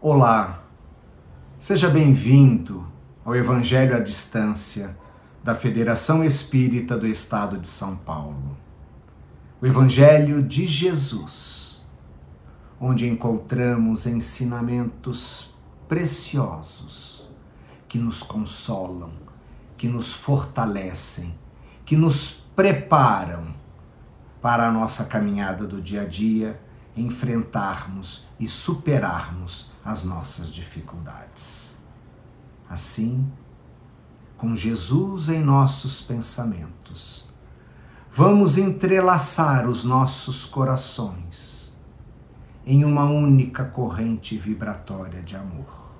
Olá, seja bem-vindo ao Evangelho à Distância da Federação Espírita do Estado de São Paulo. O Evangelho de Jesus, onde encontramos ensinamentos preciosos que nos consolam, que nos fortalecem, que nos preparam para a nossa caminhada do dia a dia enfrentarmos e superarmos as nossas dificuldades. Assim, com Jesus em nossos pensamentos, vamos entrelaçar os nossos corações em uma única corrente vibratória de amor,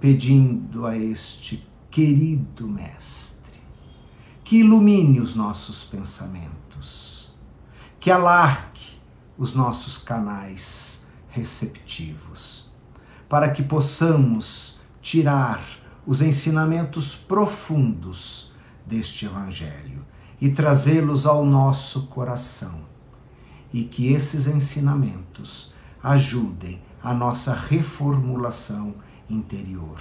pedindo a este querido Mestre que ilumine os nossos pensamentos, que alargue os nossos canais receptivos, para que possamos tirar os ensinamentos profundos deste Evangelho e trazê-los ao nosso coração, e que esses ensinamentos ajudem a nossa reformulação interior,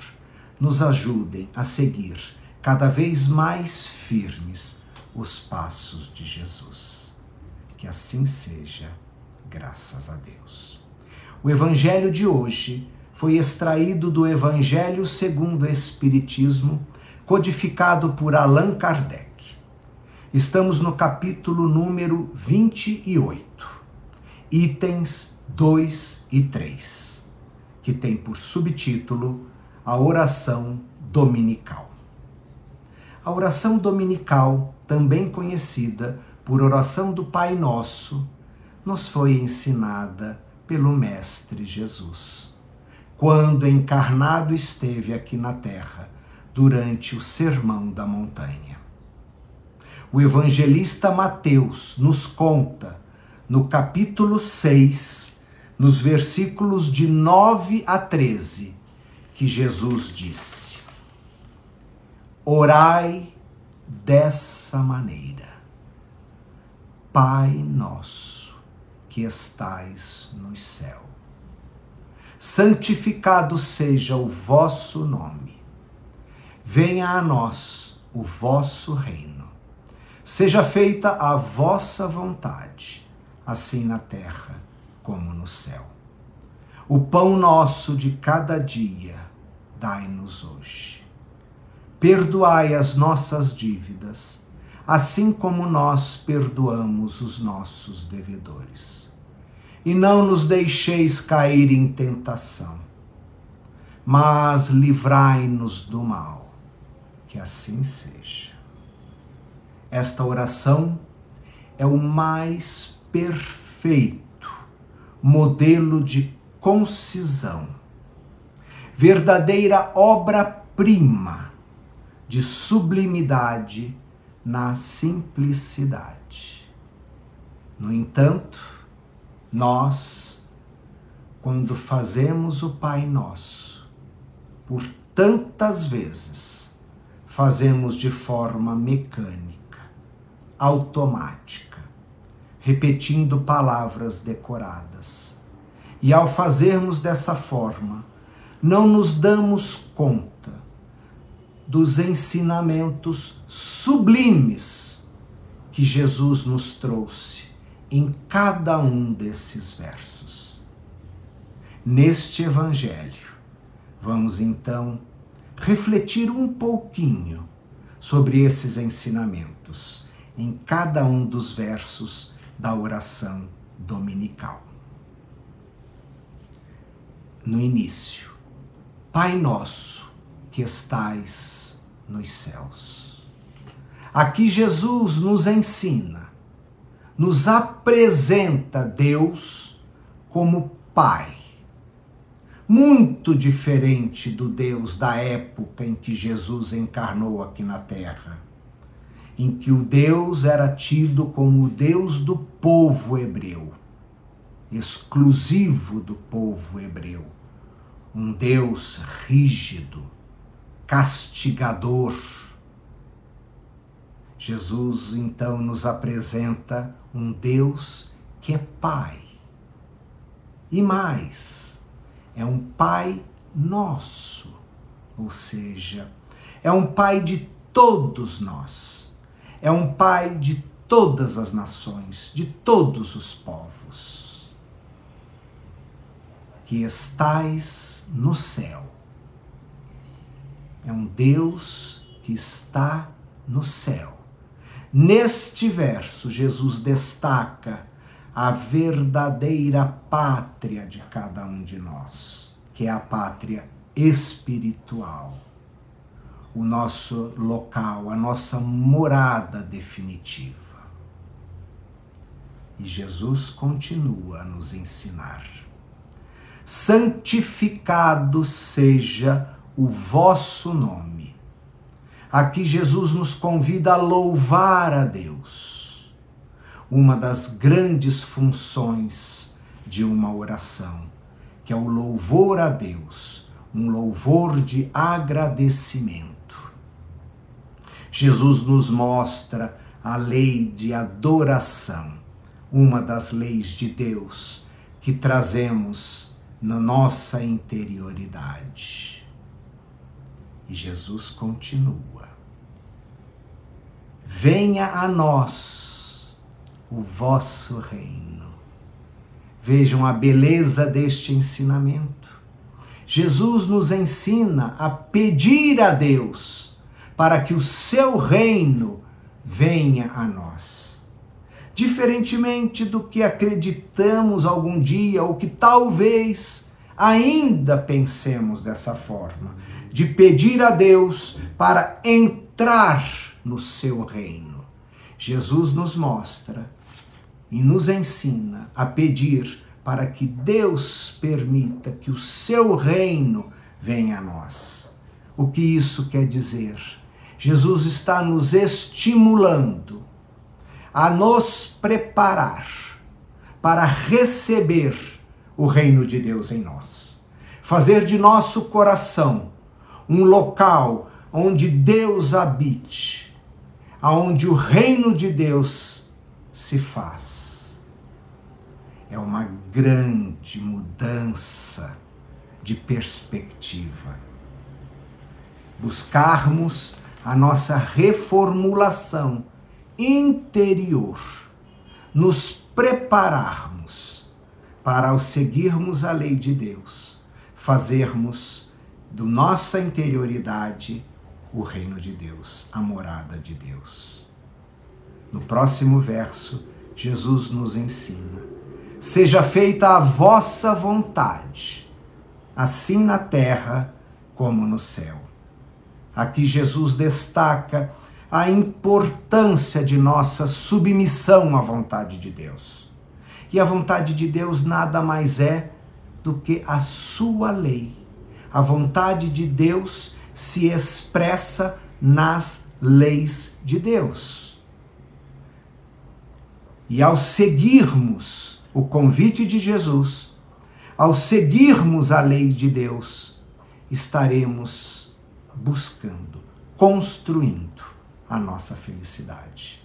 nos ajudem a seguir cada vez mais firmes os passos de Jesus. Que assim seja graças a Deus. O evangelho de hoje foi extraído do Evangelho segundo o Espiritismo, codificado por Allan Kardec. Estamos no capítulo número 28, itens 2 e 3, que tem por subtítulo a oração dominical. A oração dominical, também conhecida por oração do Pai Nosso, nos foi ensinada pelo Mestre Jesus, quando encarnado esteve aqui na terra, durante o Sermão da Montanha. O evangelista Mateus nos conta, no capítulo 6, nos versículos de 9 a 13, que Jesus disse: Orai dessa maneira, Pai nosso que estais no céu. Santificado seja o vosso nome. Venha a nós o vosso reino. Seja feita a vossa vontade, assim na terra como no céu. O pão nosso de cada dia dai-nos hoje. Perdoai as nossas dívidas, assim como nós perdoamos os nossos devedores e não nos deixeis cair em tentação, mas livrai-nos do mal. Que assim seja. Esta oração é o mais perfeito modelo de concisão, verdadeira obra-prima de sublimidade na simplicidade. No entanto, nós, quando fazemos o Pai Nosso, por tantas vezes, fazemos de forma mecânica, automática, repetindo palavras decoradas. E ao fazermos dessa forma, não nos damos conta dos ensinamentos sublimes que Jesus nos trouxe em cada um desses versos. Neste Evangelho, vamos então refletir um pouquinho sobre esses ensinamentos em cada um dos versos da oração dominical. No início, Pai nosso que estais nos céus. Aqui Jesus nos ensina nos apresenta Deus como Pai. Muito diferente do Deus da época em que Jesus encarnou aqui na Terra, em que o Deus era tido como o Deus do povo hebreu, exclusivo do povo hebreu, um Deus rígido, castigador Jesus então nos apresenta um Deus que é Pai. E mais, é um Pai nosso, ou seja, é um Pai de todos nós, é um Pai de todas as nações, de todos os povos. Que estais no céu. É um Deus que está no céu. Neste verso, Jesus destaca a verdadeira pátria de cada um de nós, que é a pátria espiritual, o nosso local, a nossa morada definitiva. E Jesus continua a nos ensinar: santificado seja o vosso nome. Aqui Jesus nos convida a louvar a Deus, uma das grandes funções de uma oração, que é o louvor a Deus, um louvor de agradecimento. Jesus nos mostra a lei de adoração, uma das leis de Deus que trazemos na nossa interioridade. E Jesus continua: Venha a nós o vosso reino. Vejam a beleza deste ensinamento. Jesus nos ensina a pedir a Deus para que o seu reino venha a nós. Diferentemente do que acreditamos algum dia ou que talvez ainda pensemos dessa forma de pedir a Deus para entrar no seu reino. Jesus nos mostra e nos ensina a pedir para que Deus permita que o seu reino venha a nós. O que isso quer dizer? Jesus está nos estimulando a nos preparar para receber o reino de Deus em nós. Fazer de nosso coração um local onde Deus habite, aonde o reino de Deus se faz. É uma grande mudança de perspectiva. Buscarmos a nossa reformulação interior, nos prepararmos para, ao seguirmos a lei de Deus, fazermos do nossa interioridade o reino de Deus, a morada de Deus. No próximo verso, Jesus nos ensina: Seja feita a vossa vontade, assim na terra como no céu. Aqui Jesus destaca a importância de nossa submissão à vontade de Deus. E a vontade de Deus nada mais é do que a sua lei a vontade de Deus se expressa nas leis de Deus. E ao seguirmos o convite de Jesus, ao seguirmos a lei de Deus, estaremos buscando, construindo a nossa felicidade.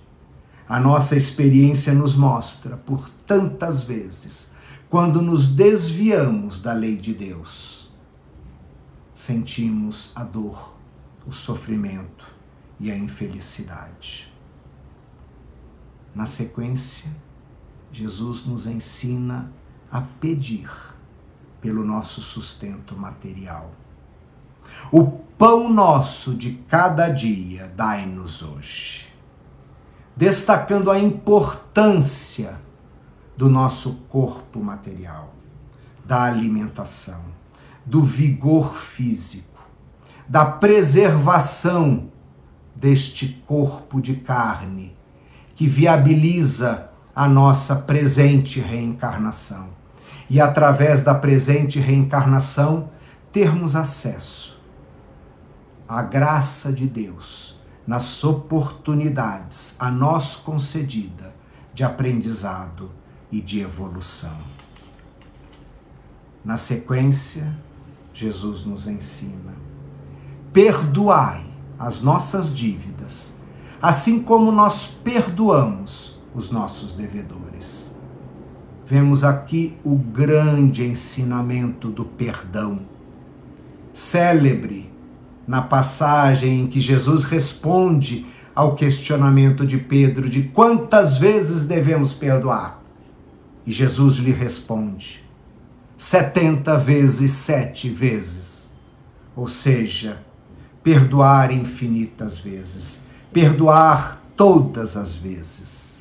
A nossa experiência nos mostra, por tantas vezes, quando nos desviamos da lei de Deus sentimos a dor, o sofrimento e a infelicidade. Na sequência, Jesus nos ensina a pedir pelo nosso sustento material. O pão nosso de cada dia dai-nos hoje, destacando a importância do nosso corpo material, da alimentação do vigor físico, da preservação deste corpo de carne que viabiliza a nossa presente reencarnação. E através da presente reencarnação, termos acesso à graça de Deus nas oportunidades a nós concedida de aprendizado e de evolução. Na sequência, Jesus nos ensina. Perdoai as nossas dívidas, assim como nós perdoamos os nossos devedores. vemos aqui o grande ensinamento do perdão. Célebre na passagem em que Jesus responde ao questionamento de Pedro de quantas vezes devemos perdoar. E Jesus lhe responde: setenta vezes sete vezes. Ou seja, perdoar infinitas vezes, perdoar todas as vezes.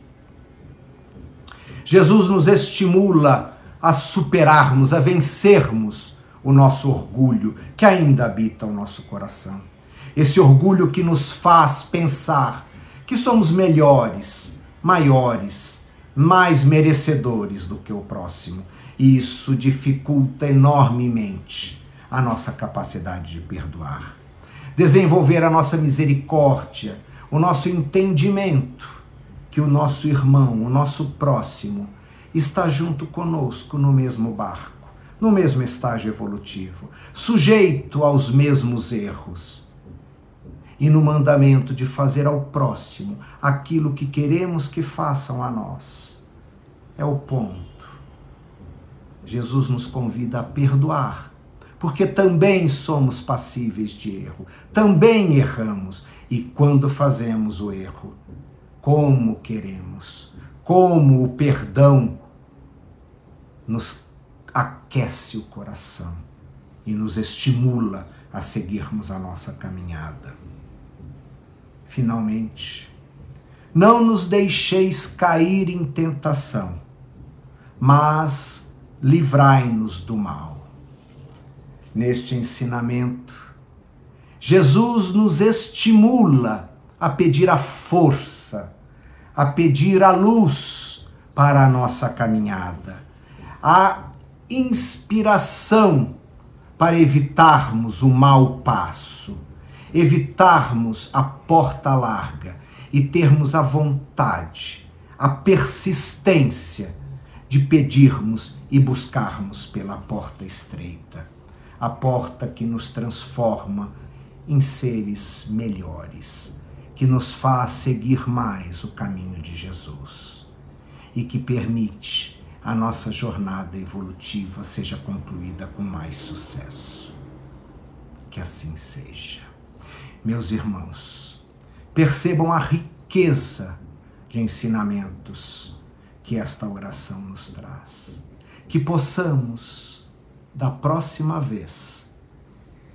Jesus nos estimula a superarmos, a vencermos o nosso orgulho que ainda habita o nosso coração. Esse orgulho que nos faz pensar que somos melhores, maiores, mais merecedores do que o próximo. E isso dificulta enormemente a nossa capacidade de perdoar. Desenvolver a nossa misericórdia, o nosso entendimento que o nosso irmão, o nosso próximo, está junto conosco no mesmo barco, no mesmo estágio evolutivo, sujeito aos mesmos erros e no mandamento de fazer ao próximo aquilo que queremos que façam a nós. É o ponto. Jesus nos convida a perdoar, porque também somos passíveis de erro, também erramos, e quando fazemos o erro, como queremos, como o perdão nos aquece o coração e nos estimula a seguirmos a nossa caminhada finalmente. Não nos deixeis cair em tentação, mas livrai-nos do mal. Neste ensinamento, Jesus nos estimula a pedir a força, a pedir a luz para a nossa caminhada, a inspiração para evitarmos o mau passo evitarmos a porta larga e termos a vontade, a persistência de pedirmos e buscarmos pela porta estreita, a porta que nos transforma em seres melhores, que nos faz seguir mais o caminho de Jesus e que permite a nossa jornada evolutiva seja concluída com mais sucesso. Que assim seja meus irmãos, percebam a riqueza de ensinamentos que esta oração nos traz. Que possamos, da próxima vez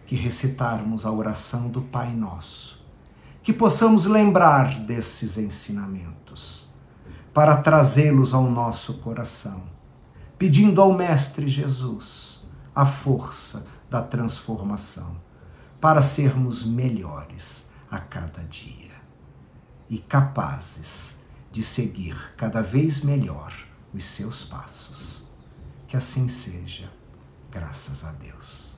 que recitarmos a oração do Pai Nosso, que possamos lembrar desses ensinamentos para trazê-los ao nosso coração, pedindo ao Mestre Jesus a força da transformação para sermos melhores a cada dia e capazes de seguir cada vez melhor os seus passos. Que assim seja, graças a Deus.